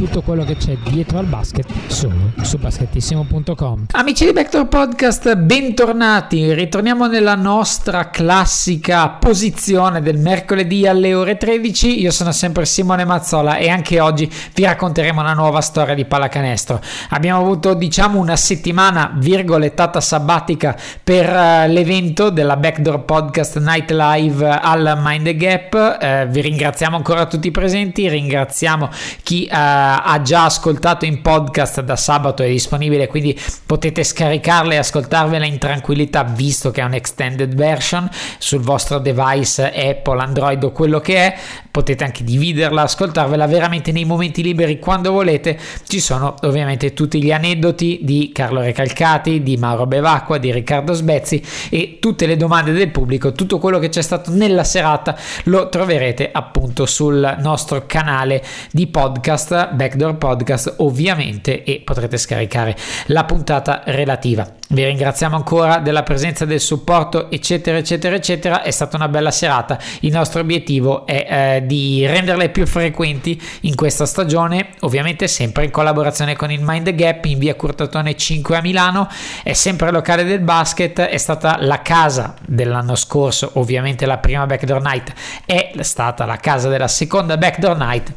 tutto quello che c'è dietro al basket solo su basketissimo.com. Amici di Backdoor Podcast, bentornati. Ritorniamo nella nostra classica posizione del mercoledì alle ore 13. Io sono sempre Simone Mazzola e anche oggi vi racconteremo una nuova storia di pallacanestro. Abbiamo avuto, diciamo, una settimana virgolettata sabbatica per uh, l'evento della Backdoor Podcast Night Live al Mind the Gap. Uh, vi ringraziamo ancora tutti i presenti. Ringraziamo chi uh, ha già ascoltato in podcast da sabato, è disponibile, quindi potete scaricarla e ascoltarvela in tranquillità, visto che è un extended version sul vostro device Apple, Android o quello che è. Potete anche dividerla, ascoltarvela veramente nei momenti liberi quando volete. Ci sono ovviamente tutti gli aneddoti di Carlo Recalcati, di Mauro Bevacqua, di Riccardo Sbezzi e tutte le domande del pubblico, tutto quello che c'è stato nella serata lo troverete appunto sul nostro canale di podcast, Backdoor Podcast ovviamente, e potrete scaricare la puntata relativa. Vi ringraziamo ancora della presenza, del supporto, eccetera, eccetera, eccetera. È stata una bella serata. Il nostro obiettivo è eh, di renderle più frequenti in questa stagione, ovviamente sempre in collaborazione con il Mind Gap in via Curtatone 5 a Milano. È sempre locale del basket, è stata la casa dell'anno scorso, ovviamente la prima Backdoor Night è stata la casa della seconda Backdoor Night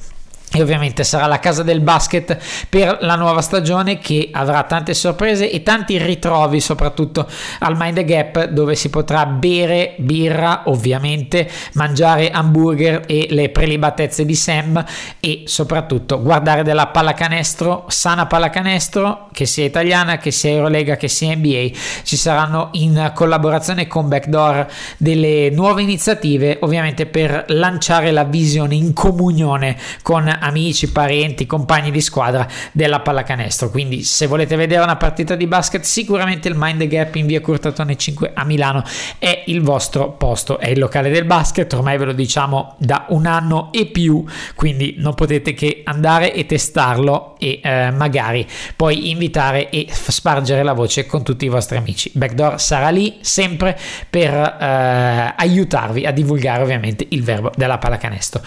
e ovviamente sarà la casa del basket per la nuova stagione che avrà tante sorprese e tanti ritrovi soprattutto al Mind the Gap dove si potrà bere birra ovviamente mangiare hamburger e le prelibatezze di Sam e soprattutto guardare della pallacanestro sana pallacanestro che sia italiana che sia Eurolega che sia NBA ci saranno in collaborazione con Backdoor delle nuove iniziative ovviamente per lanciare la visione in comunione con amici, parenti, compagni di squadra della pallacanestro. Quindi se volete vedere una partita di basket, sicuramente il Mind Gap in via Curtatone 5 a Milano è il vostro posto, è il locale del basket, ormai ve lo diciamo da un anno e più, quindi non potete che andare e testarlo e eh, magari poi invitare e spargere la voce con tutti i vostri amici. Backdoor sarà lì sempre per eh, aiutarvi a divulgare ovviamente il verbo della pallacanestro.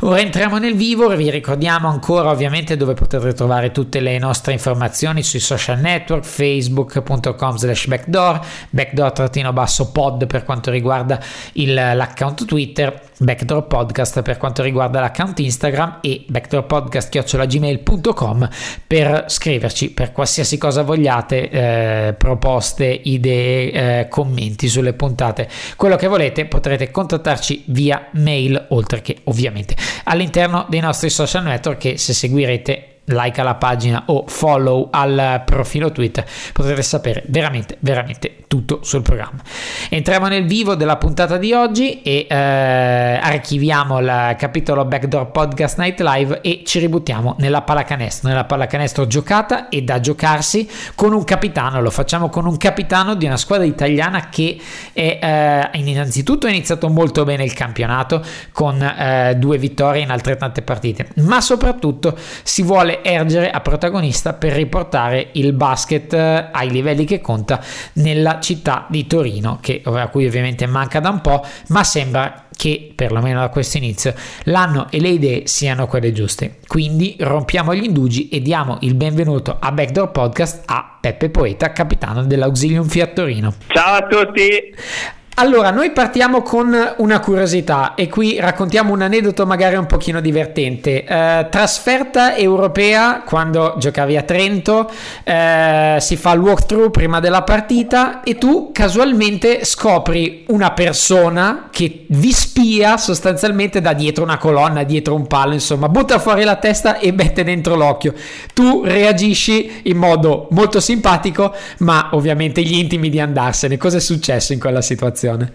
Ora entriamo nel vivo, vi ricordiamo ancora ovviamente dove potete trovare tutte le nostre informazioni sui social network, facebook.com slash backdoor, backdoor-pod per quanto riguarda il, l'account Twitter, backdoor podcast per quanto riguarda l'account Instagram e backdoorpodcast.gmail.com per scriverci per qualsiasi cosa vogliate, eh, proposte, idee, eh, commenti sulle puntate, quello che volete potrete contattarci via mail oltre che ovviamente all'interno dei nostri social social network che se seguirete like alla pagina o follow al profilo Twitter potrete sapere veramente veramente tutto sul programma. Entriamo nel vivo della puntata di oggi e eh, archiviamo il capitolo Backdoor Podcast Night Live e ci ributtiamo nella pallacanestro nella pallacanestro giocata e da giocarsi con un capitano. Lo facciamo con un capitano di una squadra italiana che è eh, innanzitutto ha iniziato molto bene il campionato con eh, due vittorie in altrettante partite ma soprattutto si vuole ergere a protagonista per riportare il basket eh, ai livelli che conta nella città di Torino, che, a cui ovviamente manca da un po', ma sembra che perlomeno da questo inizio l'anno e le idee siano quelle giuste. Quindi rompiamo gli indugi e diamo il benvenuto a Backdoor Podcast a Peppe Poeta, capitano dell'Auxilium Fiat Torino. Ciao a tutti! Allora, noi partiamo con una curiosità e qui raccontiamo un aneddoto magari un pochino divertente. Eh, trasferta europea quando giocavi a Trento, eh, si fa il walkthrough prima della partita e tu casualmente scopri una persona che vi spia sostanzialmente da dietro una colonna, dietro un palo, insomma, butta fuori la testa e mette dentro l'occhio. Tu reagisci in modo molto simpatico, ma ovviamente gli intimi di andarsene. Cosa è successo in quella situazione? Situazione?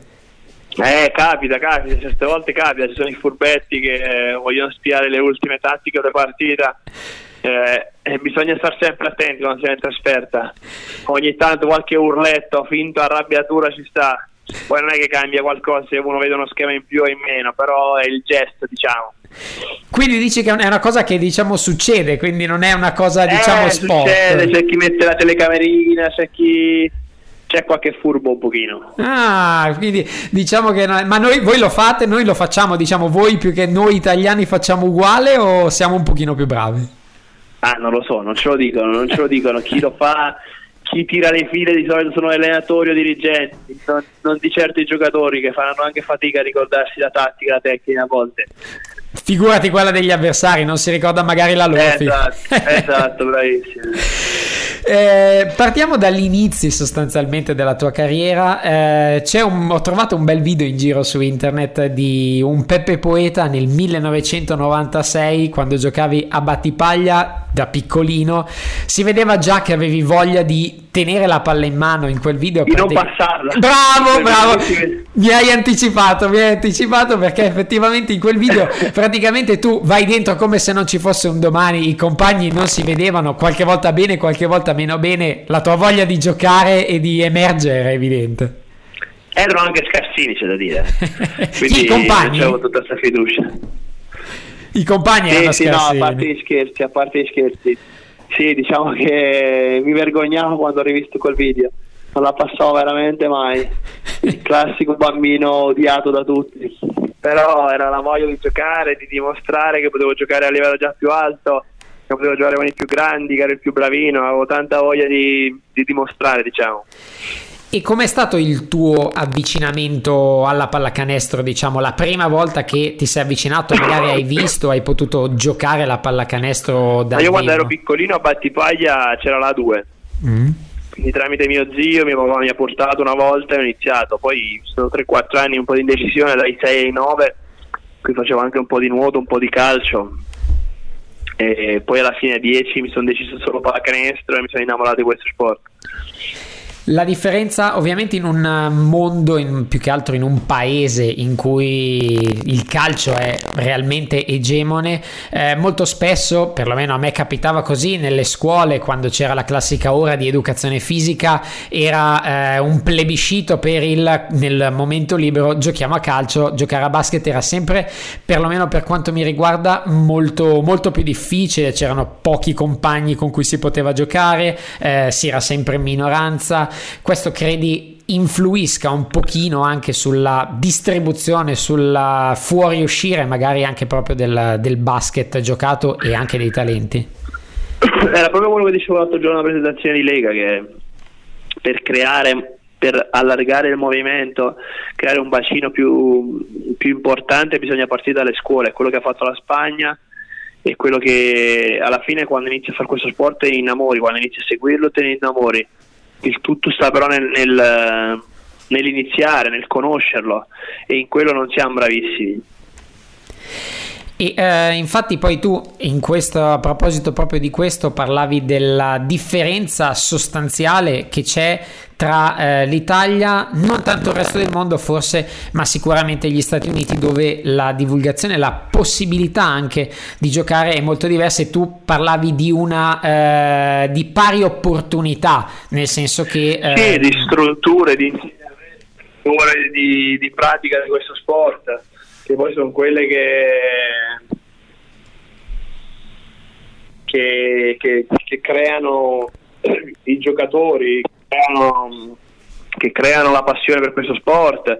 Eh, capita, capita, certe volte capita, ci sono i furbetti che eh, vogliono spiare le ultime tattiche della partita eh, e bisogna stare sempre attenti quando si è in trasferta. Ogni tanto qualche urletto, finto arrabbiatura ci sta, poi non è che cambia qualcosa se uno vede uno schema in più o in meno, però è il gesto, diciamo. Quindi dici che è una cosa che diciamo succede, quindi non è una cosa diciamo eh, sport. Succede, c'è chi mette la telecamerina, c'è chi c'è qualche furbo un pochino. Ah, quindi diciamo che ma noi voi lo fate, noi lo facciamo, diciamo voi più che noi italiani facciamo uguale o siamo un pochino più bravi? Ah, non lo so, non ce lo dicono, non ce lo dicono, chi lo fa chi tira le file di solito sono allenatori o dirigenti, non, non, di certo i giocatori che faranno anche fatica a ricordarsi la tattica, la tecnica a volte. Figurati quella degli avversari, non si ricorda magari la loro. Esatto, esatto, bravissimo. Eh, partiamo dagli inizi sostanzialmente della tua carriera. Eh, un, ho trovato un bel video in giro su internet di un Peppe Poeta nel 1996 quando giocavi a Battipaglia da piccolino. Si vedeva già che avevi voglia di tenere la palla in mano in quel video. Di non te... passarla. Bravo, bravo. Mi hai anticipato, mi hai anticipato perché effettivamente in quel video praticamente tu vai dentro come se non ci fosse un domani, i compagni non si vedevano, qualche volta bene, qualche volta meno bene, la tua voglia di giocare e di emergere era evidente. Erano anche scarsini, c'è da dire. Quindi i compagni. Avevo tutta questa fiducia. I compagni sì, erano sì, scarsini. no, a parte gli scherzi, a parte gli scherzi sì, diciamo che mi vergognavo quando ho rivisto quel video. Non la passavo veramente mai. Il classico bambino odiato da tutti. Però era la voglia di giocare, di dimostrare che potevo giocare a livello già più alto, che potevo giocare con i più grandi, che ero il più bravino. Avevo tanta voglia di, di dimostrare, diciamo. E com'è stato il tuo avvicinamento alla pallacanestro, diciamo, la prima volta che ti sei avvicinato, magari hai visto, hai potuto giocare la pallacanestro da Io quando ero piccolino a Battipaglia c'era la 2. Mm. Quindi tramite mio zio, mio papà mi ha portato una volta e ho iniziato. Poi sono 3-4 anni un po' di indecisione dai 6 ai 9, qui facevo anche un po' di nuoto, un po' di calcio. E poi alla fine a 10 mi sono deciso solo pallacanestro e mi sono innamorato di questo sport. La differenza ovviamente in un mondo, in, più che altro in un paese in cui il calcio è realmente egemone, eh, molto spesso, perlomeno a me capitava così, nelle scuole quando c'era la classica ora di educazione fisica era eh, un plebiscito per il nel momento libero giochiamo a calcio, giocare a basket era sempre, perlomeno per quanto mi riguarda, molto, molto più difficile, c'erano pochi compagni con cui si poteva giocare, eh, si era sempre in minoranza questo credi influisca un pochino anche sulla distribuzione, sulla fuoriuscire magari anche proprio del, del basket giocato e anche dei talenti? Era proprio quello che dicevo l'altro giorno alla presentazione di Lega che per creare per allargare il movimento, creare un bacino più, più importante bisogna partire dalle scuole, quello che ha fatto la Spagna e quello che alla fine quando inizi a fare questo sport ne innamori, quando inizi a seguirlo te ne innamori il tutto sta però nel, nel, nell'iniziare, nel conoscerlo e in quello non siamo bravissimi. E eh, infatti poi tu in questo, a proposito proprio di questo parlavi della differenza sostanziale che c'è tra eh, l'Italia, non tanto il resto del mondo forse, ma sicuramente gli Stati Uniti dove la divulgazione, la possibilità anche di giocare è molto diversa. E tu parlavi di una eh, di pari opportunità, nel senso che... Eh, sì, di strutture, di, di, di pratica di questo sport che poi sono quelle che, che, che, che creano i giocatori, creano, che creano la passione per questo sport.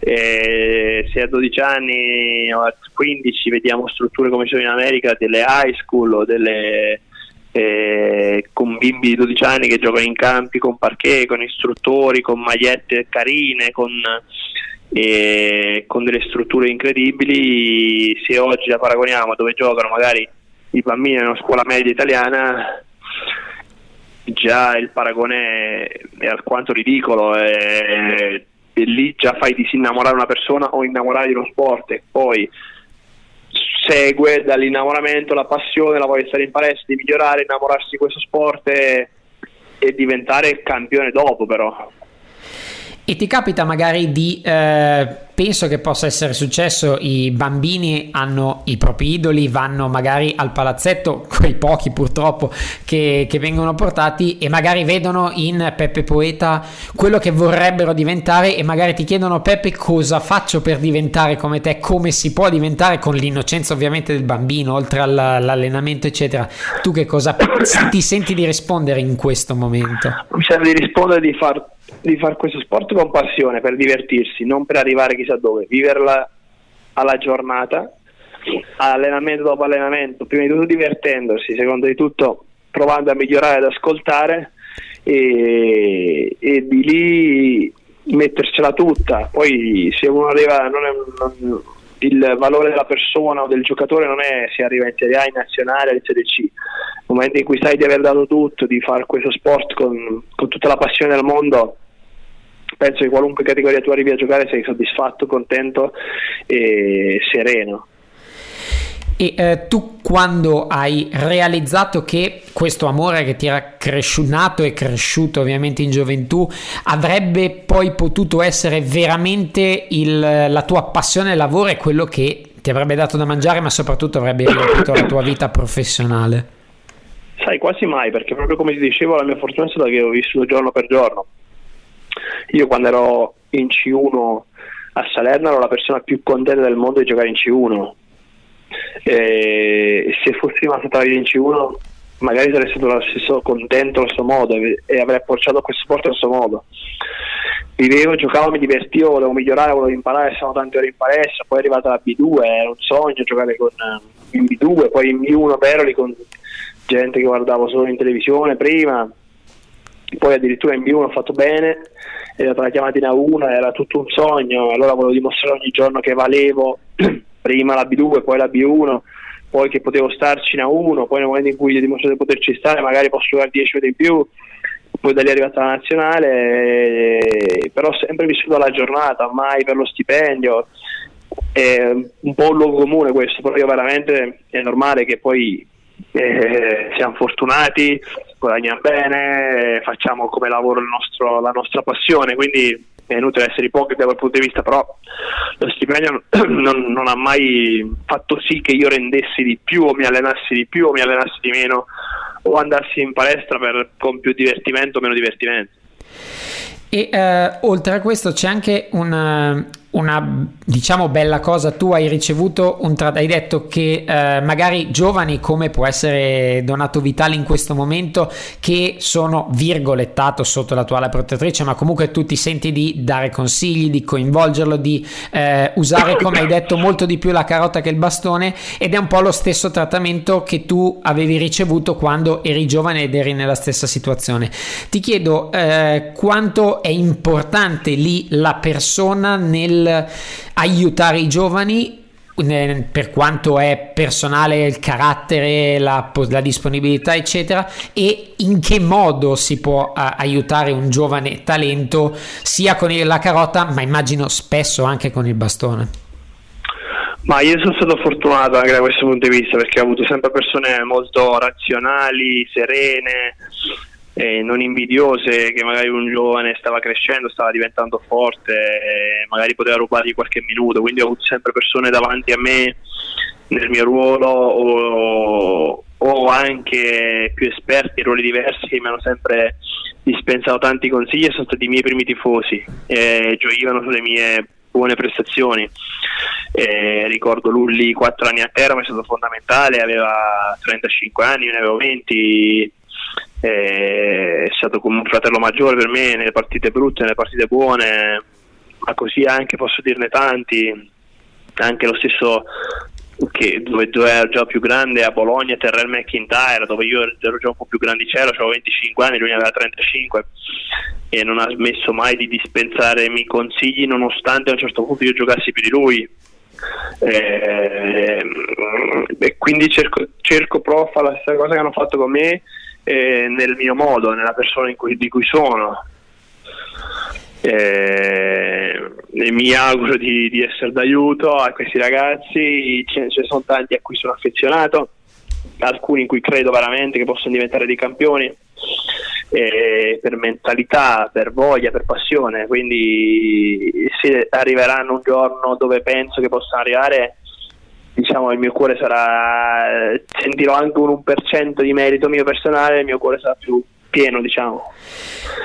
E se a 12 anni o a 15 vediamo strutture come ci sono in America, delle high school o delle, eh, con bimbi di 12 anni che giocano in campi con parquet, con istruttori, con magliette carine, con e con delle strutture incredibili. Se oggi la paragoniamo dove giocano magari i bambini in una scuola media italiana, già il paragone è, è alquanto ridicolo e, e, lì già fai disinnamorare una persona o innamorare di uno sport e poi segue dall'innamoramento la passione, la voglia di stare in palestra, di migliorare, innamorarsi di questo sport e, e diventare campione dopo però. E ti capita magari di eh, penso che possa essere successo i bambini hanno i propri idoli vanno magari al palazzetto quei pochi purtroppo che, che vengono portati e magari vedono in Peppe Poeta quello che vorrebbero diventare e magari ti chiedono Peppe cosa faccio per diventare come te? Come si può diventare? Con l'innocenza ovviamente del bambino oltre all'allenamento eccetera. Tu che cosa ti senti di rispondere in questo momento? mi sento di rispondere di far di fare questo sport con passione per divertirsi, non per arrivare chissà dove, viverla alla giornata, allenamento dopo allenamento, prima di tutto divertendosi, secondo di tutto provando a migliorare ad ascoltare e, e di lì mettercela tutta. Poi se uno arriva, non è, non, il valore della persona o del giocatore non è se arriva in Serie A, in Nazionale, in Serie C. Nel momento in cui sai di aver dato tutto, di fare questo sport con, con tutta la passione del mondo, penso che qualunque categoria tu arrivi a giocare sei soddisfatto, contento e sereno. E eh, tu quando hai realizzato che questo amore che ti era cresciuto e cresciuto ovviamente in gioventù avrebbe poi potuto essere veramente il, la tua passione lavoro e quello che ti avrebbe dato da mangiare ma soprattutto avrebbe riempito la tua vita professionale? Sai, quasi mai, perché proprio come ti dicevo la mia fortuna è stata che ho vissuto giorno per giorno io quando ero in C1 a Salerno ero la persona più contenta del mondo di giocare in C1 e se fossi rimasto tra in C1 magari sarei stato lo stesso contento allo stesso modo e avrei approcciato questo sport allo stesso modo. Vivevo, giocavo, mi divertivo, volevo migliorare, volevo imparare, stavano tante ore in palestra, poi è arrivata la B2, era un sogno giocare con, eh, in B2, poi in B1 Veroli con gente che guardavo solo in televisione prima, poi addirittura in B1 ho fatto bene, è stata la chiamata in A1, era tutto un sogno, allora volevo dimostrare ogni giorno che valevo prima la B2, poi la B1, poi che potevo starci in A1, poi nel momento in cui gli ho dimostrato di poterci stare magari posso giocare 10 minuti in più, poi da lì è arrivata la nazionale, eh, però sempre vissuto la giornata, mai per lo stipendio, è un po' un luogo comune questo, però io veramente è normale che poi eh, siamo fortunati, guadagniamo bene, facciamo come lavoro nostro, la nostra passione, quindi è inutile essere ipocriti da quel punto di vista, però lo stipendio non, non, ha mai fatto sì che io rendessi di più o mi allenassi di più o mi allenassi di meno o andassi in palestra per, con più divertimento o meno divertimento. E eh, oltre a questo c'è anche una, una diciamo bella cosa tu hai ricevuto un tra- hai detto che eh, magari giovani come può essere Donato Vitali in questo momento che sono virgolettato sotto l'attuale protettrice ma comunque tu ti senti di dare consigli di coinvolgerlo di eh, usare come hai detto molto di più la carota che il bastone ed è un po' lo stesso trattamento che tu avevi ricevuto quando eri giovane ed eri nella stessa situazione. Ti chiedo eh, quanto è importante lì la persona nel aiutare i giovani per quanto è personale il carattere, la, la, disponibilità, eccetera, e in che modo si può a, aiutare un giovane talento sia con la carota, ma immagino spesso anche con il bastone. Ma io sono stato fortunato anche da questo punto di vista perché ho avuto sempre persone molto razionali, serene, eh, non invidiose che magari un giovane stava crescendo, stava diventando forte, e magari poteva rubargli qualche minuto, quindi ho avuto sempre persone davanti a me nel mio ruolo o, o anche più esperti in ruoli diversi che mi hanno sempre dispensato tanti consigli e sono stati i miei primi tifosi e gioivano sulle mie buone prestazioni. Eh, ricordo Lulli 4 anni a terra, ma è stato fondamentale, aveva 35 anni, io ne avevo 20 è stato come un fratello maggiore per me nelle partite brutte, nelle partite buone, ma così anche posso dirne tanti, anche lo stesso che dove, dove ero già più grande a Bologna, Terrell McIntyre, dove io ero già un po' più grandicello, avevo 25 anni, lui ne aveva 35 e non ha smesso mai di dispensarmi consigli nonostante a un certo punto io giocassi più di lui. E, e quindi cerco, cerco fare la stessa cosa che hanno fatto con me eh, nel mio modo, nella persona cui, di cui sono. Eh, e mi auguro di, di, essere d'aiuto a questi ragazzi, ce ne sono tanti a cui sono affezionato, alcuni in cui credo veramente che possono diventare dei campioni eh, per mentalità, per voglia, per passione, quindi se arriveranno un giorno dove penso che possano arrivare, diciamo il mio cuore sarà, sentirò anche un 1% di merito mio personale, il mio cuore sarà più pieno, diciamo.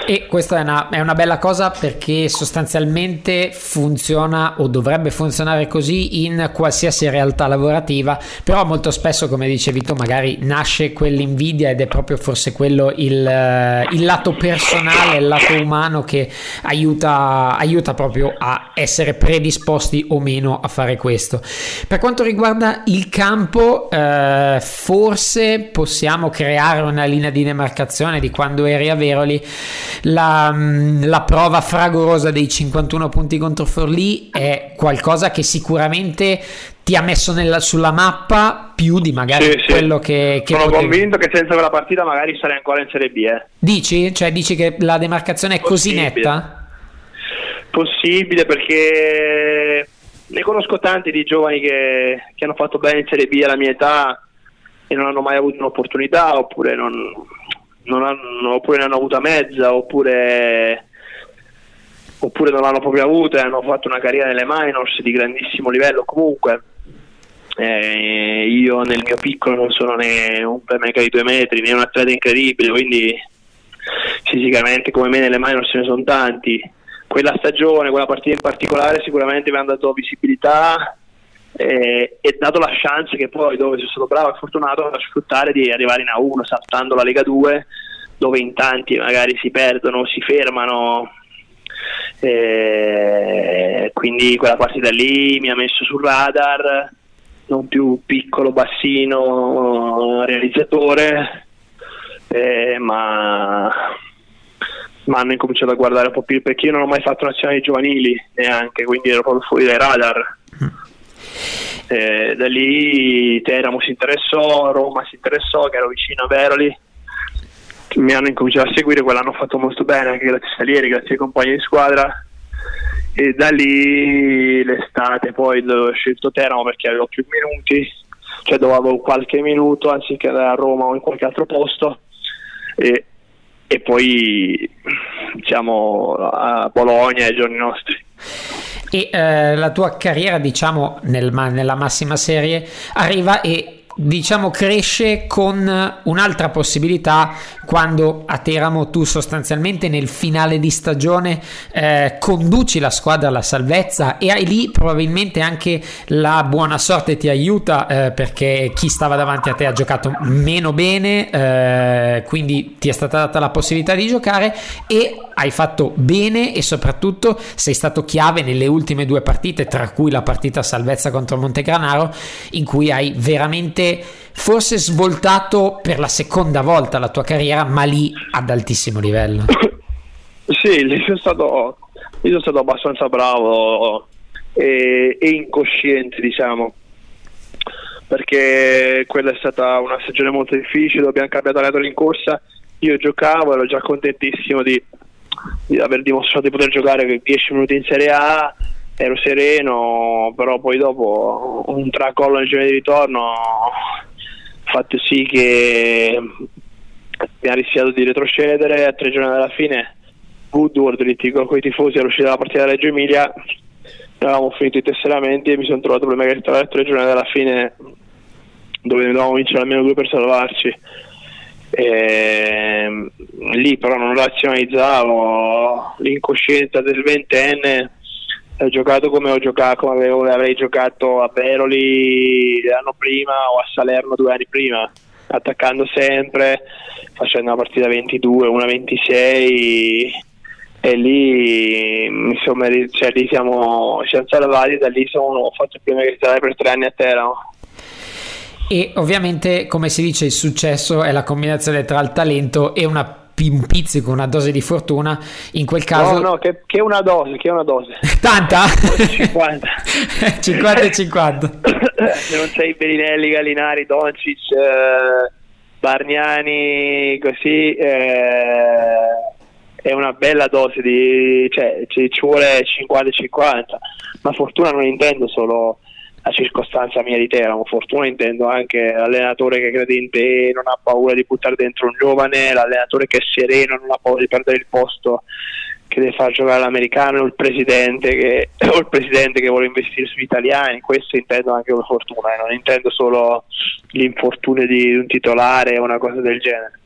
E questa è una, è una, bella cosa perché sostanzialmente funziona o dovrebbe funzionare così in qualsiasi realtà lavorativa, però molto spesso, come dicevi tu, magari nasce quell'invidia ed è proprio forse quello il, il lato personale, il lato umano che aiuta, aiuta proprio a essere predisposti o meno a fare questo. Per quanto riguarda il campo, eh, forse possiamo creare una linea di demarcazione di quando eri a Veroli la, mm, la, prova fragorosa dei 51 punti contro Forlì è qualcosa che sicuramente ti ha messo nella, sulla mappa più di magari sì, quello sì. che, che sono potevi... convinto che senza quella partita magari sarei ancora in Serie B eh. dici? cioè dici che la demarcazione è Possibile. così netta? Possibile perché ne conosco tanti di giovani che, che hanno fatto bene in Serie B alla mia età e non hanno mai avuto un'opportunità oppure non, non hanno, oppure ne hanno avuta mezza oppure, oppure non l'hanno proprio avuta e hanno fatto una carriera nelle minors di grandissimo livello. Comunque eh, io nel mio piccolo non sono né un playmaker di due metri né un atleta incredibile quindi fisicamente come me nelle minors ce ne sono tanti. Quella stagione, quella partita in particolare sicuramente mi ha dato visibilità eh, e dato la chance che poi dove sono stato bravo e fortunato a sfruttare di arrivare in A1 saltando la Lega 2 dove in tanti magari si perdono, si fermano eh, quindi quella partita lì mi ha messo sul radar non più piccolo, bassino realizzatore eh, ma ma hanno incominciato a guardare un po' più perché io non ho mai fatto nazionali giovanili neanche quindi ero proprio fuori dai radar mm. Eh, da lì Teramo si interessò, Roma si interessò, che ero vicino a Veroli. Mi hanno incominciato a seguire, quell'anno ho fatto molto bene, anche grazie a Salieri, grazie ai compagni di squadra. E da lì l'estate poi ho scelto Teramo perché avevo più minuti, cioè dove avevo qualche minuto anziché andare a Roma o in qualche altro posto. E, e poi diciamo a Bologna ai giorni nostri eh, la tua carriera diciamo nel, nella massima serie arriva e diciamo cresce con un'altra possibilità quando a Teramo tu sostanzialmente nel finale di stagione eh, conduci la squadra alla salvezza e hai lì probabilmente anche la buona sorte ti aiuta eh, perché chi stava davanti a te ha giocato meno bene eh, quindi ti è stata data la possibilità di giocare e hai fatto bene e soprattutto sei stato chiave nelle ultime due partite tra cui la partita salvezza contro Montegranaro in cui hai veramente forse svoltato per la seconda volta la tua carriera, ma lì ad altissimo livello. Sì, lì sono stato, lì sono stato abbastanza bravo e, e incosciente, diciamo perché quella è stata una stagione molto difficile, abbiamo cambiato allenatore in corsa, io giocavo, ero già contentissimo di, di, aver dimostrato di poter giocare 10 minuti in Serie A, ero sereno, però poi dopo un tracollo nel giorno di ritorno ha fatto sì che mi ha rischiato di retrocedere. A tre giorni dalla fine Woodward litigo con i tifosi era uscita la partita da Reggio Emilia. Avevamo finito i tesseramenti e mi sono trovato prima che a tre giorni dalla fine dove dovevamo vincere almeno due per salvarci. E, lì però non razionalizzavo l'incoscienza del ventenne ho giocato come ho giocato, come avrei giocato a Beroli l'anno prima o a Salerno due anni prima, attaccando sempre, facendo una partita 22, una 26 e lì insomma cioè, lì siamo, siamo salvati da lì sono, ho fatto il primo che per tre anni a Teramo e ovviamente come si dice il successo è la combinazione tra il talento e una un pizzico, una dose di fortuna, in quel caso... No, no, che, che una dose, che una dose. Tanta? 50. 50 e 50. Se non sei Bellinelli, Gallinari, Doncic, eh, Bargnani, così... Eh, è una bella dose di... cioè ci, ci vuole 50 e 50, ma fortuna non intendo solo la circostanza mia di Teramo. Fortuna intendo anche l'allenatore che crede in te, non ha paura di buttare dentro un giovane, l'allenatore che è sereno, non ha paura di perdere il posto che deve far giocare l'americano, il presidente che, o il presidente che vuole investire sugli italiani, questo intendo anche come fortuna, eh. non intendo solo l'infortunio di un titolare o una cosa del genere.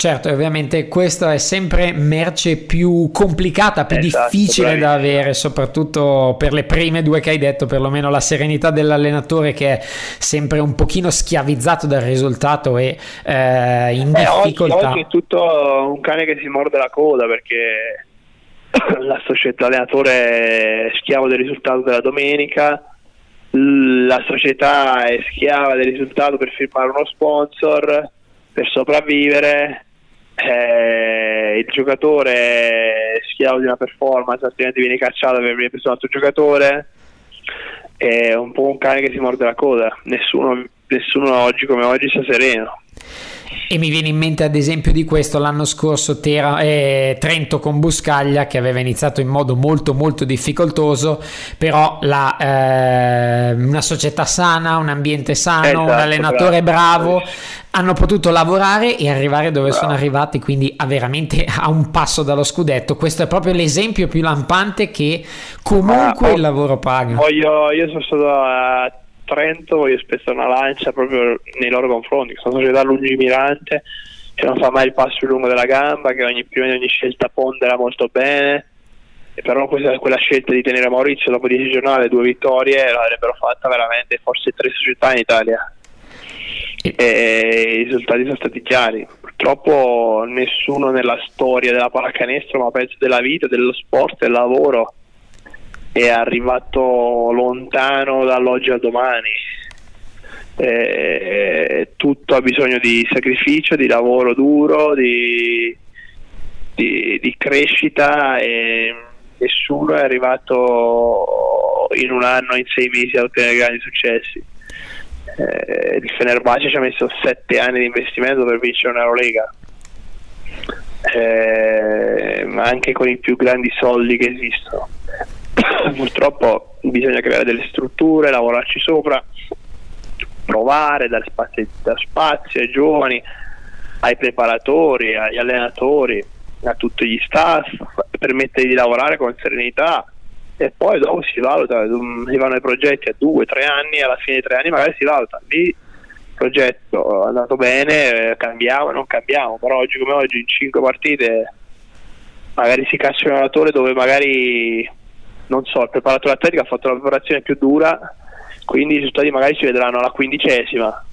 Certo, ovviamente questa è sempre merce più complicata, più esatto, difficile da avere, soprattutto per le prime due che hai detto, perlomeno la serenità dell'allenatore che è sempre un pochino schiavizzato dal risultato e eh, in eh, difficoltà. Oggi, oggi è tutto un cane che si morde la coda perché la società, l'allenatore è schiavo del risultato della domenica, la società è schiava del risultato per firmare uno sponsor, per sopravvivere eh, il giocatore schiavo di una performance, altrimenti viene cacciato per aver preso un altro giocatore. È un po' un cane che si morde la coda. Nessuno, nessuno oggi come oggi sta sereno. E mi viene in mente ad esempio di questo l'anno scorso Tera, eh, Trento con Buscaglia che aveva iniziato in modo molto molto difficoltoso, però la, eh, una società sana, un ambiente sano, esatto, un allenatore bravo, bravo, hanno potuto lavorare e arrivare dove bravo. sono arrivati, quindi a veramente a un passo dallo scudetto. Questo è proprio l'esempio più lampante che comunque ah, il lavoro paga. Voglio, io sono stato a Trento voglio spezzare una lancia proprio nei loro confronti, sono società lungimirante, che non fa mai il passo lungo della gamba, che ogni, prima di ogni scelta pondera molto bene, e però questa, quella scelta di tenere Maurizio dopo 10 giornate, due vittorie, l'avrebbero fatta veramente forse tre società in Italia. E i risultati sono stati chiari. Purtroppo nessuno nella storia della pallacanestro, ma penso della vita, dello sport, del lavoro, è arrivato lontano dall'oggi al domani. Eh, tutto ha bisogno di sacrificio, di lavoro duro, di, di, di crescita e nessuno è arrivato in un anno, in sei mesi a ottenere grandi successi. Eh, il Fenerbahce ci ha messo sette anni di investimento per vincere un'Eurolega. Eh, ma anche con i più grandi soldi che esistono purtroppo bisogna creare delle strutture, lavorarci sopra, provare, dare spazio, dare spazio ai giovani, ai preparatori, agli allenatori, a tutti gli staff, permettere di lavorare con serenità. E poi dopo si valuta, si vanno i progetti a due, tre anni, alla fine dei tre anni magari si valuta, lì il progetto è andato bene, cambiamo, non cambiamo, però oggi come oggi in cinque partite magari si caccia un allenatore dove magari non so, il preparatore atletico ha fatto la preparazione più dura, quindi i risultati magari si vedranno alla quindicesima.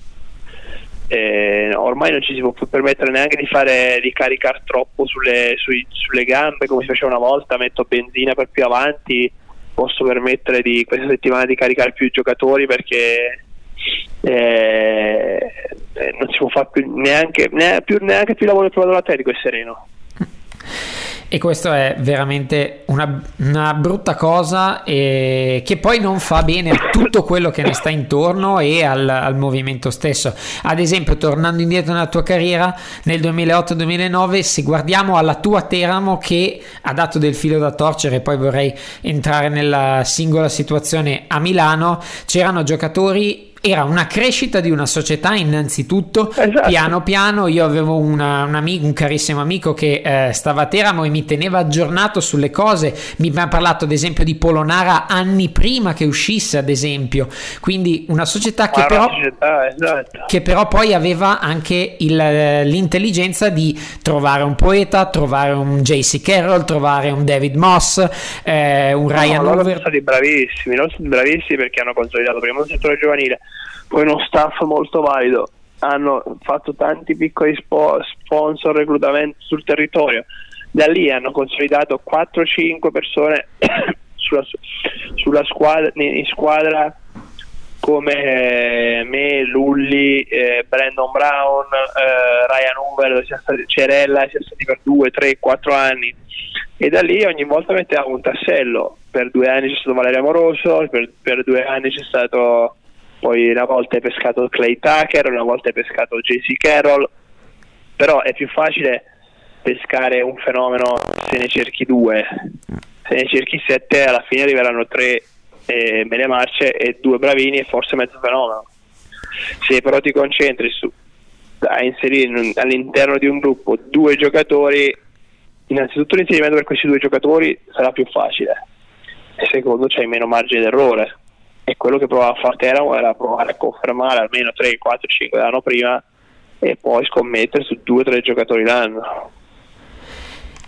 Eh, ormai non ci si può più permettere neanche di fare di caricare troppo sulle, sui, sulle gambe come si faceva una volta, metto benzina per più avanti, posso permettere di questa settimana di caricare più giocatori perché eh, eh non si può fare più neanche, neanche, più, neanche più lavoro del preparatore atletico è sereno e questo è veramente una, una brutta cosa e che poi non fa bene a tutto quello che ne sta intorno e al, al movimento stesso. Ad esempio, tornando indietro nella tua carriera, nel 2008-2009, se guardiamo alla tua Teramo che ha dato del filo da torcere, poi vorrei entrare nella singola situazione a Milano, c'erano giocatori era una crescita di una società innanzitutto esatto. piano piano io avevo una, un, amico, un carissimo amico che eh, stava a Teramo e mi teneva aggiornato sulle cose mi ha parlato ad esempio di Polonara anni prima che uscisse ad esempio quindi una società che, però, società, esatto. che però poi aveva anche il, l'intelligenza di trovare un poeta trovare un JC Carroll trovare un David Moss eh, un Ryan no, Hoover sono stati bravissimi, non sono bravissimi perché hanno consolidato prima un settore giovanile poi uno staff molto valido, hanno fatto tanti piccoli spo- sponsor, reclutamento sul territorio, da lì hanno consolidato 4-5 persone sulla, sulla squadra, in squadra come eh, me, Lulli, eh, Brandon Brown, eh, Ryan Hoover, Cerella, siamo stati per 2, 3, 4 anni. E da lì ogni volta mettevamo un tassello. Per due anni c'è stato Valerio Amoroso, per, per due anni c'è stato poi una volta hai pescato Clay Tucker, una volta hai pescato JC Carroll, però è più facile pescare un fenomeno se ne cerchi due, se ne cerchi sette alla fine arriveranno tre e Mele Marce e due bravini e forse mezzo fenomeno. Se però ti concentri su, a inserire all'interno di un gruppo due giocatori, innanzitutto l'inserimento per questi due giocatori sarà più facile. E secondo c'hai meno margine d'errore e quello che provava a fare Teramo era provare a confermare almeno 3, 4, 5 l'anno prima e poi scommettere su due o tre giocatori l'anno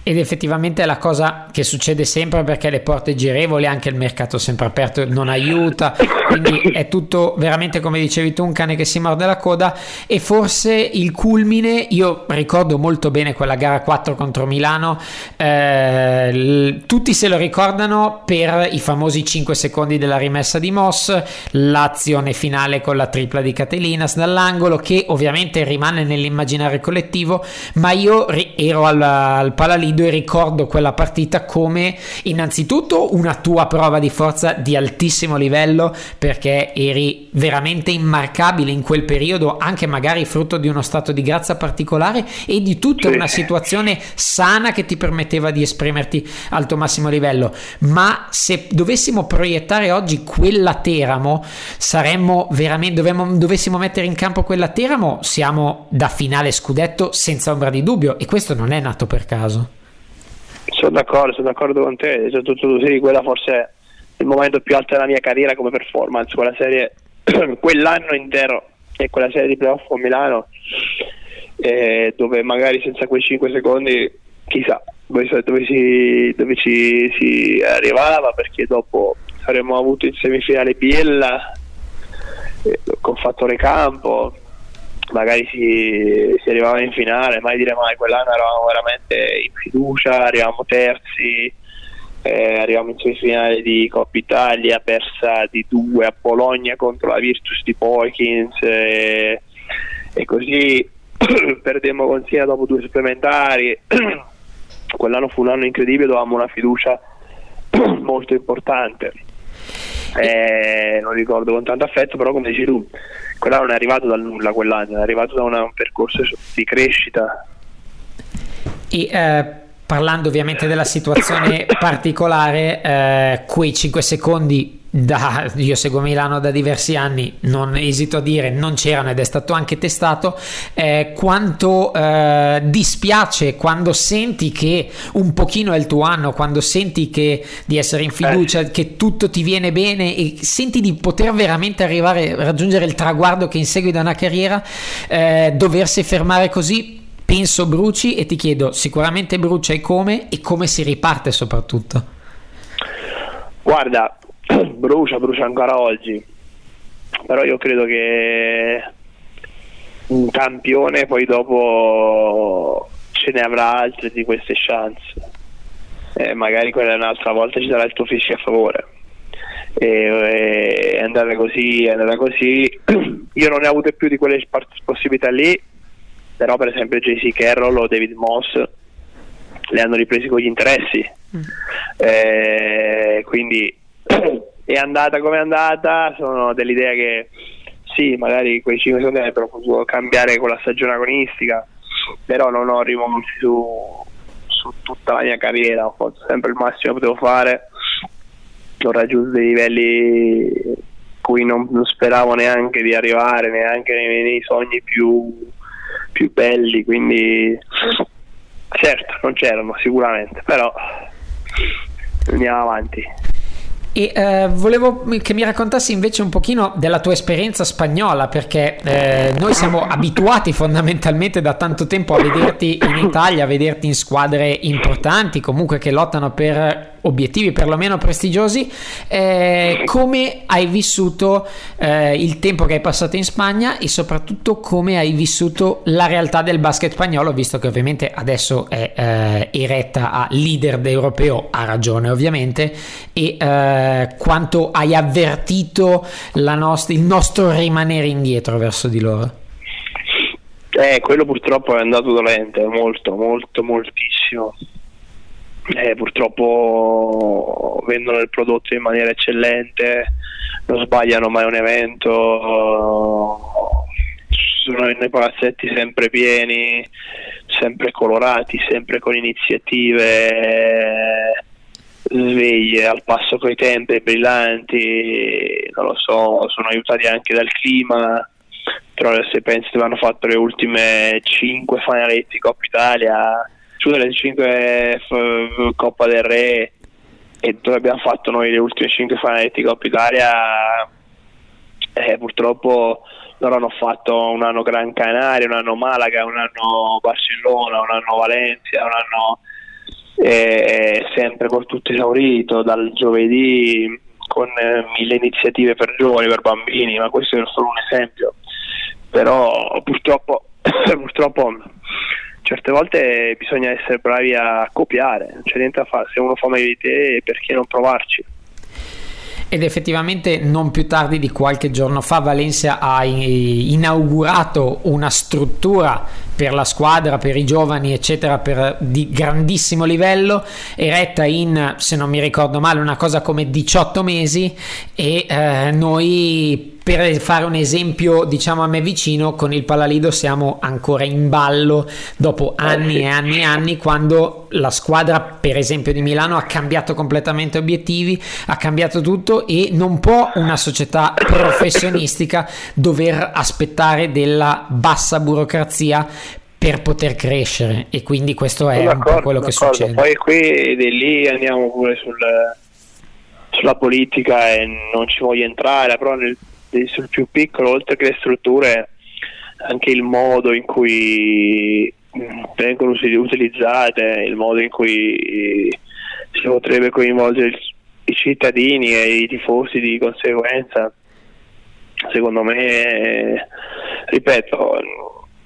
ed effettivamente è la cosa che succede sempre perché le porte girevoli, anche il mercato sempre aperto non aiuta, quindi è tutto veramente come dicevi tu un cane che si morde la coda. E forse il culmine, io ricordo molto bene quella gara 4 contro Milano, eh, l- tutti se lo ricordano per i famosi 5 secondi della rimessa di Moss, l'azione finale con la tripla di Catelinas dall'angolo che ovviamente rimane nell'immaginario collettivo, ma io ri- ero al, al Palalido e ricordo quella partita come innanzitutto una tua prova di forza di altissimo livello perché eri veramente immarcabile in quel periodo, anche magari frutto di uno stato di grazia particolare e di tutta una situazione sana che ti permetteva di esprimerti al tuo massimo livello. Ma se dovessimo proiettare oggi quella Teramo, saremmo veramente dovemmo, dovessimo mettere in campo quella Teramo, siamo da finale scudetto senza ombra di dubbio e questo non è nato per caso. Sono d'accordo, sono d'accordo con te, soprattutto sì, quella forse è il momento più alto della mia carriera come performance, quella serie, quell'anno intero e quella serie di playoff con Milano, eh, dove magari senza quei 5 secondi, chissà dove, dove, si, dove ci si arrivava, perché dopo avremmo avuto in semifinale Biella eh, con fattore campo, magari si, si, arrivava in finale, mai dire mai, quell'anno eravamo veramente in fiducia, arrivavamo terzi, eh, arrivavamo in semifinale di Coppa Italia, persa di due a Bologna contro la Virtus di Poikins e, e così perdemmo con Siena dopo due supplementari. Quell'anno fu un anno incredibile, dovevamo una fiducia molto importante. Eh, non ricordo con tanto affetto, però come dici tu, quell'anno non è arrivato dal nulla quell'anno, è arrivato da una, un percorso di crescita. E eh, parlando ovviamente della situazione particolare, eh, quei 5 secondi da, io seguo Milano da diversi anni, non esito a dire, non c'erano ed è stato anche testato, eh, quanto eh, dispiace quando senti che un pochino è il tuo anno, quando senti che di essere in fiducia, eh. che tutto ti viene bene e senti di poter veramente arrivare a raggiungere il traguardo che insegui da una carriera, eh, doversi fermare così. Penso bruci e ti chiedo sicuramente brucia e come e come si riparte soprattutto. Guarda, brucia, brucia ancora oggi. Però io credo che un campione poi dopo ce ne avrà altre di queste chance. E magari quella un'altra volta ci sarà il tuo fischio a favore. E, è andata così, è andata così. Io non ne ho avute più di quelle possibilità lì, però per esempio JC Carroll o David Moss le hanno ripresi con gli interessi. Mm. Eh, quindi è andata come è andata, sono dell'idea che sì, magari quei 5 secondi avrebbero potuto cambiare con la stagione agonistica, però non ho rimorsi su, su tutta la mia carriera, ho fatto sempre il massimo che potevo fare, ho raggiunto dei livelli cui non, non speravo neanche di arrivare, neanche nei, nei sogni più, più belli, quindi certo non c'erano sicuramente, però andiamo avanti. E eh, volevo che mi raccontassi invece un pochino della tua esperienza spagnola, perché eh, noi siamo abituati fondamentalmente da tanto tempo a vederti in Italia, a vederti in squadre importanti, comunque che lottano per obiettivi perlomeno prestigiosi. Eh, come hai vissuto eh, il tempo che hai passato in Spagna e soprattutto come hai vissuto la realtà del basket spagnolo, visto che ovviamente adesso è eh, eretta a leader d'europeo, ha ragione ovviamente, e eh, quanto hai avvertito nost- il nostro rimanere indietro verso di loro? Eh, quello purtroppo è andato dolente, molto, molto, moltissimo eh, purtroppo vendono il prodotto in maniera eccellente, non sbagliano mai un evento, sono nei palazzetti sempre pieni, sempre colorati, sempre con iniziative sveglie al passo coi tempi, brillanti, non lo so, sono aiutati anche dal clima, però se pensi che hanno fatto le ultime 5 finaletti Coppa Italia, su delle 5 f- Coppa del Re e dove abbiamo fatto noi le ultime 5 finaletti Coppa Italia, eh, purtroppo loro hanno fatto un anno Gran Canaria, un anno Malaga, un anno Barcellona, un anno Valencia, un anno eh, sempre con tutto esaurito dal giovedì con eh, mille iniziative per giovani, per bambini, ma questo è solo un esempio. Però purtroppo, purtroppo certe volte bisogna essere bravi a copiare, non c'è niente da fare, se uno fa meglio di te perché non provarci? Ed effettivamente non più tardi di qualche giorno fa Valencia ha inaugurato una struttura per la squadra, per i giovani, eccetera, per, di grandissimo livello, eretta in, se non mi ricordo male, una cosa come 18 mesi e eh, noi per fare un esempio diciamo a me vicino con il Palalido siamo ancora in ballo dopo anni e anni e anni quando la squadra per esempio di Milano ha cambiato completamente obiettivi ha cambiato tutto e non può una società professionistica dover aspettare della bassa burocrazia per poter crescere. E quindi questo è un po' quello che succede. Poi qui di lì andiamo pure sul, sulla politica e non ci voglio entrare però nel sul più piccolo, oltre che le strutture, anche il modo in cui mm, vengono utilizzate, il modo in cui si potrebbe coinvolgere i cittadini e i tifosi di conseguenza, secondo me, ripeto,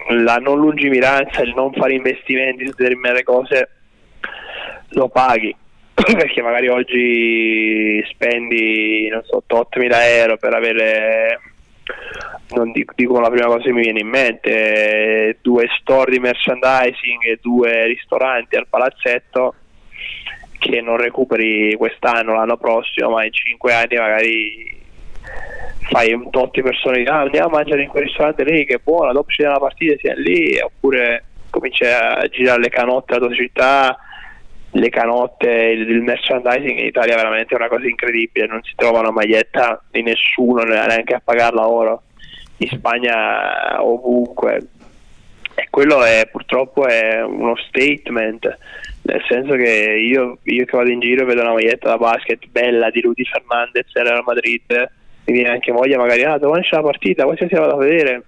la non lungimiranza, il non fare investimenti su determinate cose lo paghi perché magari oggi spendi non so 8.000 euro per avere non dico, dico, la prima cosa che mi viene in mente due store di merchandising e due ristoranti al palazzetto che non recuperi quest'anno l'anno prossimo ma in 5 anni magari fai un tot di persone ah, andiamo a mangiare in quel ristorante lì che è buono dopo c'è la partita sia lì oppure cominci a girare le canotte alla tua città le canotte, il, il, merchandising in Italia è veramente una cosa incredibile, non si trova una maglietta di nessuno neanche a pagarla oro, in Spagna ovunque. E quello è purtroppo è uno statement nel senso che io, io che vado in giro e vedo una maglietta da basket bella di Rudy Fernandez e Real Madrid mi viene anche voglia magari ah domani c'è la partita questa si vado a vedere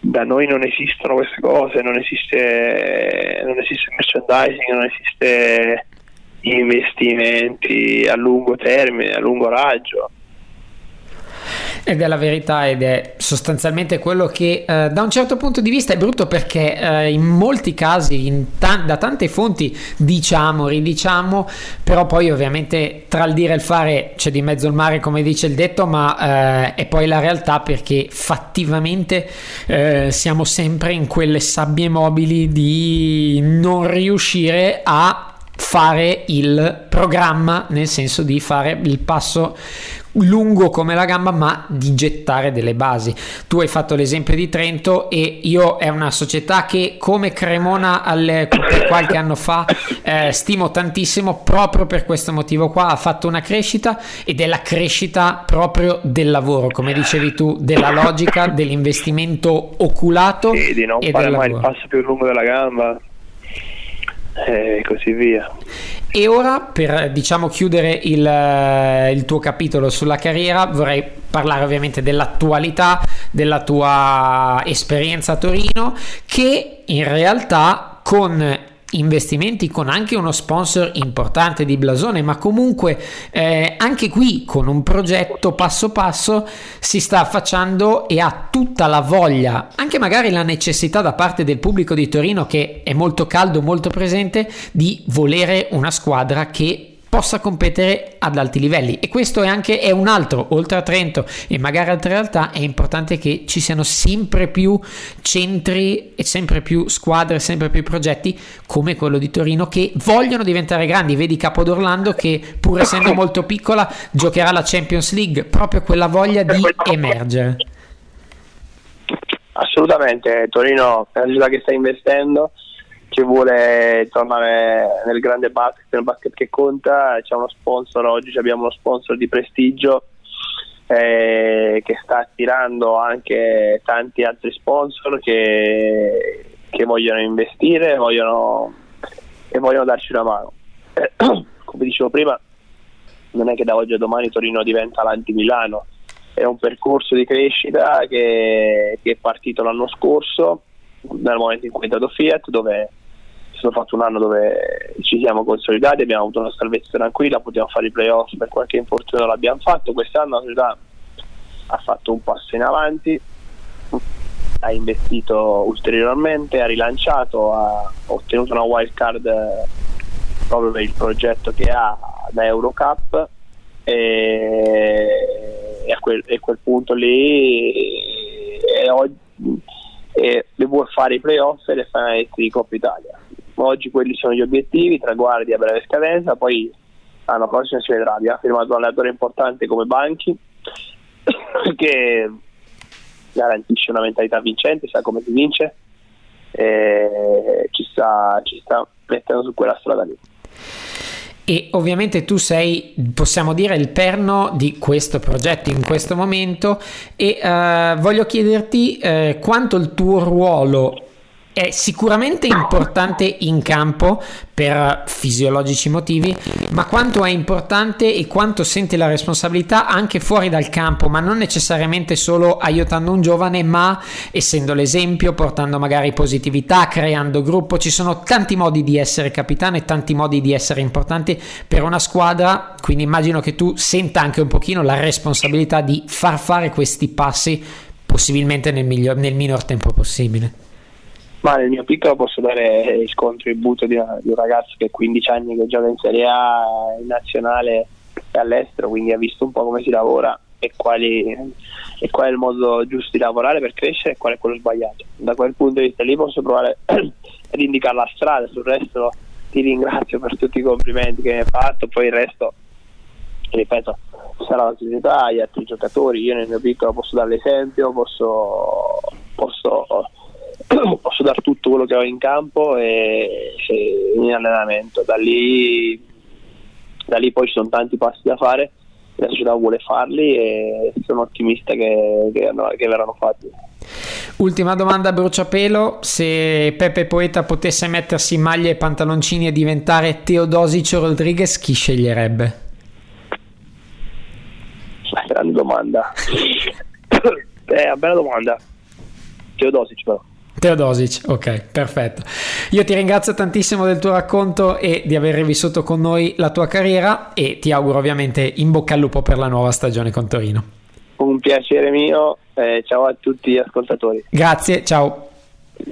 da noi non esistono queste cose, non esiste, non esiste merchandising, non esiste investimenti a lungo termine, a lungo raggio. Ed è la verità ed è sostanzialmente quello che eh, da un certo punto di vista è brutto perché eh, in molti casi, ta- da tante fonti diciamo, ridiciamo, però poi ovviamente tra il dire e il fare c'è di mezzo il mare come dice il detto, ma eh, è poi la realtà perché fattivamente eh, siamo sempre in quelle sabbie mobili di non riuscire a fare il programma nel senso di fare il passo lungo come la gamba ma di gettare delle basi. Tu hai fatto l'esempio di Trento e io è una società che come Cremona alle, qualche anno fa eh, stimo tantissimo proprio per questo motivo qua. Ha fatto una crescita ed è la crescita proprio del lavoro come dicevi tu della logica dell'investimento oculato sì, di non fare mai il passo più lungo della gamba. E così via e ora, per diciamo chiudere il, eh, il, tuo capitolo sulla carriera, vorrei parlare ovviamente dell'attualità, della tua esperienza a Torino, che in realtà con investimenti con anche uno sponsor importante di Blasone, ma comunque eh, anche qui con un progetto passo passo si sta affacciando e ha tutta la voglia, anche magari la necessità da parte del pubblico di Torino che è molto caldo, molto presente, di volere una squadra che possa competere ad alti livelli. E questo è anche è un altro oltre a Trento e magari altre realtà è importante che ci siano sempre più centri e sempre più squadre sempre più progetti come quello di Torino che vogliono diventare grandi. Vedi Capodorlando che pur essendo molto piccola giocherà la Champions League. Proprio quella voglia di emergere. Assolutamente Torino è una città che sta investendo che vuole tornare nel grande basket, nel basket che conta, c'è uno sponsor oggi, abbiamo uno sponsor di prestigio eh, che sta attirando anche tanti altri sponsor che, che vogliono investire vogliono, e vogliono darci una mano. Eh, come dicevo prima, non è che da oggi a domani Torino diventa l'anti-Milano, è un percorso di crescita che, che è partito l'anno scorso, nel momento in cui è entrato Fiat, dove stato fatto un anno dove ci siamo consolidati, abbiamo avuto una salvezza tranquilla, potevamo fare i playoff, per qualche infortunio l'abbiamo fatto, quest'anno la società ha fatto un passo in avanti, ha investito ulteriormente, ha rilanciato, ha ottenuto una wild card proprio per il progetto che ha da Eurocup e, e a, quel, a, quel, punto lì e oggi, e le vuole fare i playoff e le finalisti di Coppa Italia. Oggi quelli sono gli obiettivi, traguardi a breve scadenza, poi l'anno prossimo si vedrà. Abbiamo firmato un allenatore importante come Banchi che garantisce una mentalità vincente, sa come si vince e ci sta, ci sta mettendo su quella strada lì. E ovviamente tu sei, possiamo dire, il perno di questo progetto in questo momento e uh, voglio chiederti uh, quanto il tuo ruolo è sicuramente importante in campo per fisiologici motivi, ma quanto è importante e quanto senti la responsabilità anche fuori dal campo, ma non necessariamente solo aiutando un giovane, ma essendo l'esempio, portando magari positività, creando gruppo. Ci sono tanti modi di essere capitano e tanti modi di essere importanti per una squadra, quindi immagino che tu senta anche un pochino la responsabilità di far fare questi passi possibilmente nel, miglior, nel minor tempo possibile. Ma nel mio piccolo posso dare il contributo di, una, di un ragazzo che ha 15 anni che gioca in Serie A, in nazionale e all'estero, quindi ha visto un po' come si lavora e, quali, e qual è il modo giusto di lavorare per crescere e qual è quello sbagliato. Da quel punto di vista lì posso provare ad indicare la strada, sul resto ti ringrazio per tutti i complimenti che mi hai fatto, poi il resto, ripeto, sarà la società, gli altri giocatori, io nel mio piccolo posso dare l'esempio, posso, posso posso dare tutto quello che ho in campo e, e in allenamento. Da lì, da lì poi ci sono tanti passi da fare, la società vuole farli e sono ottimista che, che, che verranno fatti. Ultima domanda a bruciapelo, se Pepe Poeta potesse mettersi maglia e pantaloncini e diventare Teodosic Rodriguez, chi sceglierebbe? grande domanda. è una bella domanda. Teodosic però. Teodosic, ok, perfetto. Io ti ringrazio tantissimo del tuo racconto e di aver rivissuto con noi la tua carriera e ti auguro ovviamente in bocca al lupo per la nuova stagione con Torino. Un piacere mio, eh, ciao a tutti gli ascoltatori. Grazie, ciao.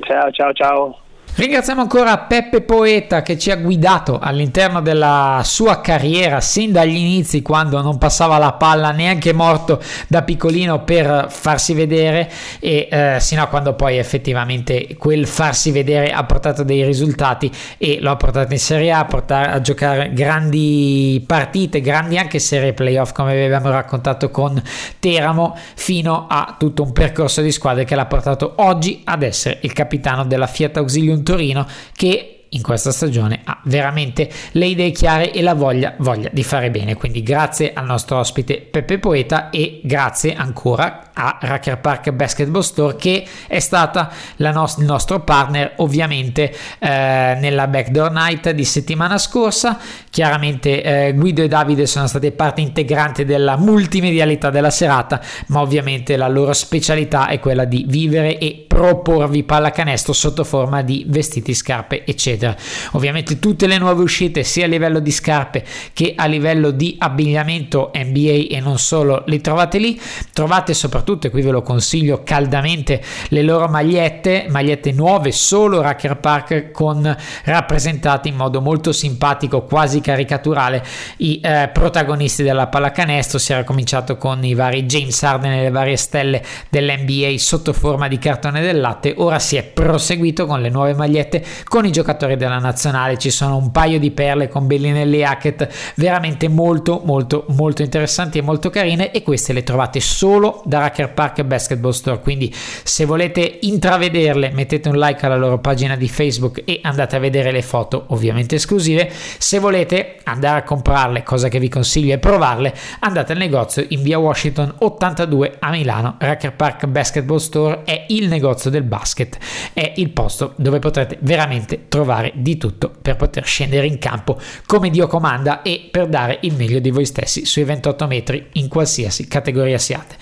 Ciao, ciao, ciao. Ringraziamo ancora Peppe Poeta che ci ha guidato all'interno della sua carriera sin dagli inizi quando non passava la palla neanche morto da piccolino per farsi vedere e eh, sino a quando poi effettivamente quel farsi vedere ha portato dei risultati e lo ha portato in Serie A a, portare, a giocare grandi partite, grandi anche serie playoff come avevamo raccontato con Teramo fino a tutto un percorso di squadre che l'ha portato oggi ad essere il capitano della Fiat Auxilium Torino che in questa stagione ha veramente le idee chiare e la voglia, voglia, di fare bene. Quindi grazie al nostro ospite Peppe Poeta e grazie ancora a Racker Park Basketball Store che è stata no- il nostro partner ovviamente eh, nella Backdoor Night di settimana scorsa. Chiaramente eh, Guido e Davide sono state parte integrante della multimedialità della serata, ma ovviamente la loro specialità è quella di vivere e proporvi pallacanestro sotto forma di vestiti, scarpe, eccetera. Ovviamente tutte le nuove uscite, sia a livello di scarpe che a livello di abbigliamento NBA e non solo, le trovate lì. Trovate soprattutto, e qui ve lo consiglio caldamente, le loro magliette, magliette nuove, solo Racker Park con rappresentati in modo molto simpatico, quasi caricaturale, i eh, protagonisti della pallacanestro. Si era cominciato con i vari James Harden e le varie stelle dell'NBA sotto forma di cartone del latte, ora si è proseguito con le nuove magliette con i giocatori della nazionale. Ci sono un paio di perle con Bellinelli e Hackett veramente molto molto molto interessanti e molto carine e queste le trovate solo da Racker Park Basketball Store. Quindi se volete intravederle mettete un like alla loro pagina di Facebook e andate a vedere le foto ovviamente esclusive. Se volete andare a comprarle, cosa che vi consiglio è provarle, andate al negozio in via Washington 82 a Milano. Racker Park Basketball Store è il negozio del basket, è il posto dove potrete veramente trovare di tutto per poter scendere in campo come Dio comanda e per dare il meglio di voi stessi sui 28 metri in qualsiasi categoria siate.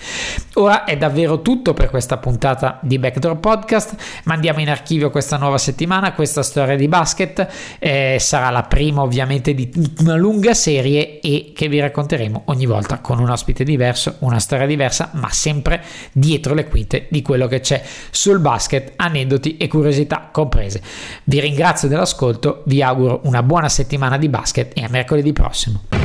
Ora è davvero tutto per questa puntata di Backdoor Podcast. Mandiamo in archivio questa nuova settimana, questa storia di basket. Eh, sarà la prima ovviamente di una lunga serie e che vi racconteremo ogni volta con un ospite diverso, una storia diversa, ma sempre dietro le quinte di quello che c'è sul basket, aneddoti e curiosità comprese. Vi ringrazio dell'ascolto, vi auguro una buona settimana di basket e a mercoledì prossimo.